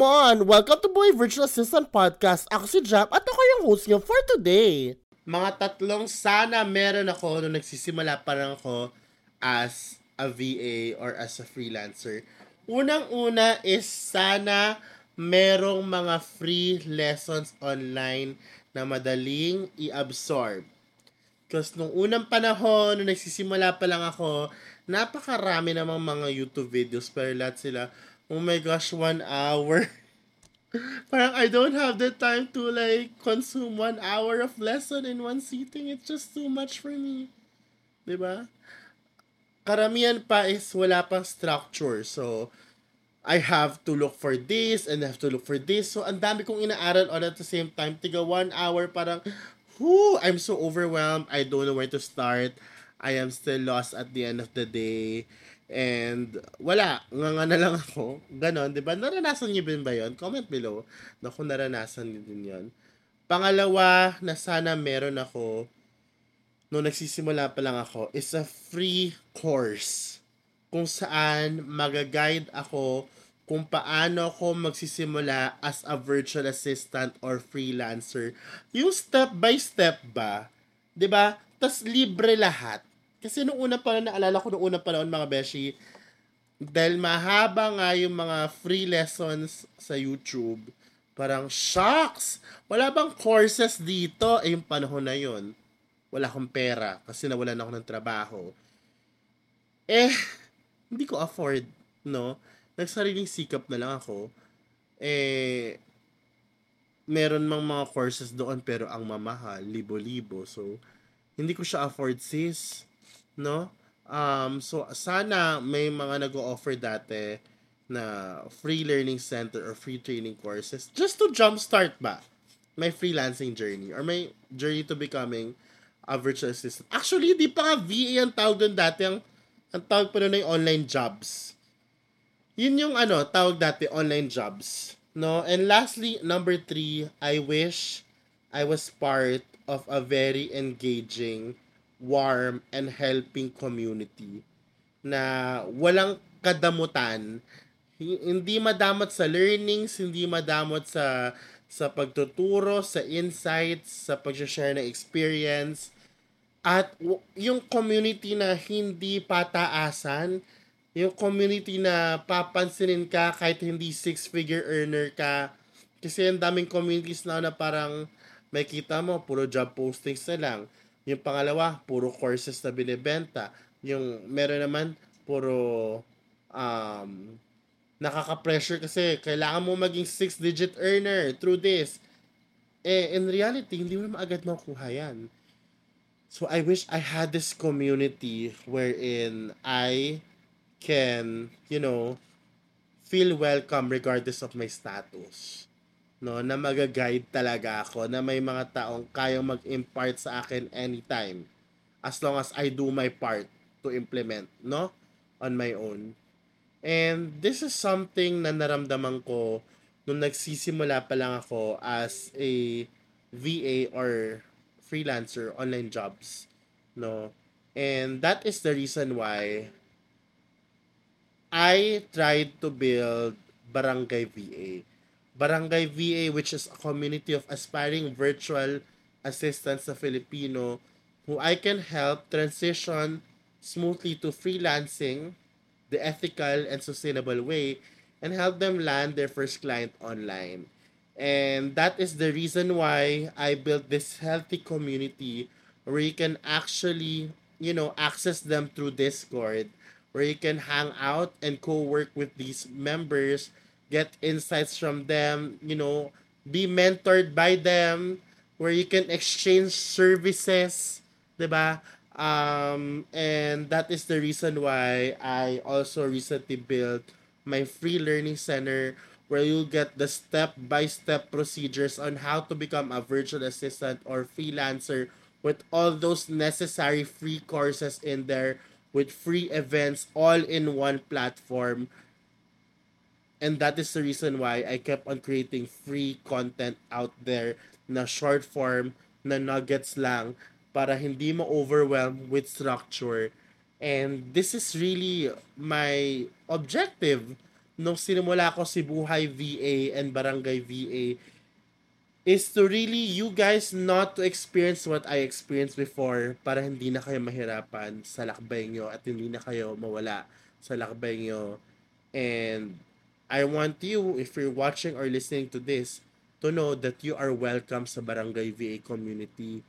Come on! Welcome to Boy Virtual Assistant Podcast. Ako si Jap at ako yung host niyo for today. Mga tatlong sana meron ako nung nagsisimula pa lang ako as a VA or as a freelancer. Unang-una is sana merong mga free lessons online na madaling i-absorb. Because nung unang panahon, nung nagsisimula pa lang ako, napakarami namang mga YouTube videos pero lahat sila oh my gosh, one hour. Parang I don't have the time to like consume one hour of lesson in one sitting. It's just too much for me. ba? Diba? Karamihan pa is wala pang structure. So, I have to look for this and I have to look for this. So, ang dami kong inaaral all at the same time. Tiga one hour, parang, whoo, I'm so overwhelmed. I don't know where to start. I am still lost at the end of the day. And wala, nga nga na lang ako. Ganon, di ba? Naranasan niyo ba yon Comment below na kung naranasan niyo din yon Pangalawa na sana meron ako nung nagsisimula pa lang ako is a free course kung saan magaguide ako kung paano ako magsisimula as a virtual assistant or freelancer. Yung step by step ba? 'Di ba? Tas libre lahat. Kasi nung una pa naalala ko nung una pa noon mga beshi, dahil mahaba nga yung mga free lessons sa YouTube, parang, shocks! Wala bang courses dito? Eh, yung panahon na yon wala akong pera kasi nawalan ako ng trabaho. Eh, hindi ko afford, no? Nagsariling sikap na lang ako. Eh, meron mang mga courses doon pero ang mamahal, libo-libo. So, hindi ko siya afford, sis no? Um, so, sana may mga nag-offer dati na free learning center or free training courses just to jumpstart ba my freelancing journey or my journey to becoming a virtual assistant. Actually, di pa nga VA ang tawag doon dati. Ang, ang tawag pa doon ay online jobs. Yun yung ano, tawag dati, online jobs. No? And lastly, number three, I wish I was part of a very engaging warm, and helping community na walang kadamutan, hindi madamot sa learnings, hindi madamot sa sa pagtuturo, sa insights, sa pag-share ng experience, at yung community na hindi pataasan, yung community na papansinin ka kahit hindi six-figure earner ka. Kasi ang daming communities na na parang may kita mo, puro job postings na lang yung pangalawa, puro courses na binibenta. Yung meron naman, puro um, nakaka-pressure kasi kailangan mo maging six-digit earner through this. Eh, in reality, hindi mo naman makukuha yan. So, I wish I had this community wherein I can, you know, feel welcome regardless of my status no, na mag-guide talaga ako, na may mga taong kayang mag-impart sa akin anytime as long as I do my part to implement, no, on my own. And this is something na naramdaman ko nung nagsisimula pa lang ako as a VA or freelancer, online jobs, no. And that is the reason why I tried to build Barangay VA Barangay VA, which is a community of aspiring virtual assistants sa Filipino who I can help transition smoothly to freelancing the ethical and sustainable way and help them land their first client online. And that is the reason why I built this healthy community where you can actually, you know, access them through Discord, where you can hang out and co-work with these members get insights from them, you know, be mentored by them, where you can exchange services, diba? Um, and that is the reason why I also recently built my free learning center where you'll get the step-by-step procedures on how to become a virtual assistant or freelancer with all those necessary free courses in there with free events all in one platform And that is the reason why I kept on creating free content out there na short form, na nuggets lang, para hindi mo overwhelm with structure. And this is really my objective nung sinimula ko si Buhay VA and Barangay VA is to really you guys not to experience what I experienced before para hindi na kayo mahirapan sa lakbay nyo at hindi na kayo mawala sa lakbay nyo. And I want you, if you're watching or listening to this, to know that you are welcome sa Barangay VA community.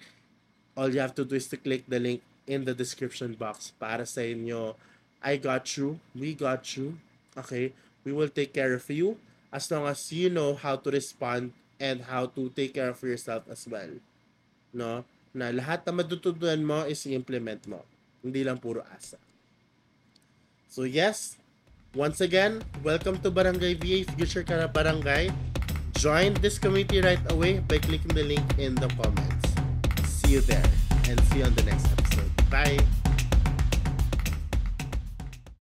All you have to do is to click the link in the description box para sa inyo. I got you. We got you. Okay? We will take care of you as long as you know how to respond and how to take care of yourself as well. No? Na lahat na matutunan mo is i-implement mo. Hindi lang puro asa. So yes, once again, welcome to Barangay VA Future Kara Barangay. Join this community right away by clicking the link in the comments. See you there and see you on the next episode. Bye!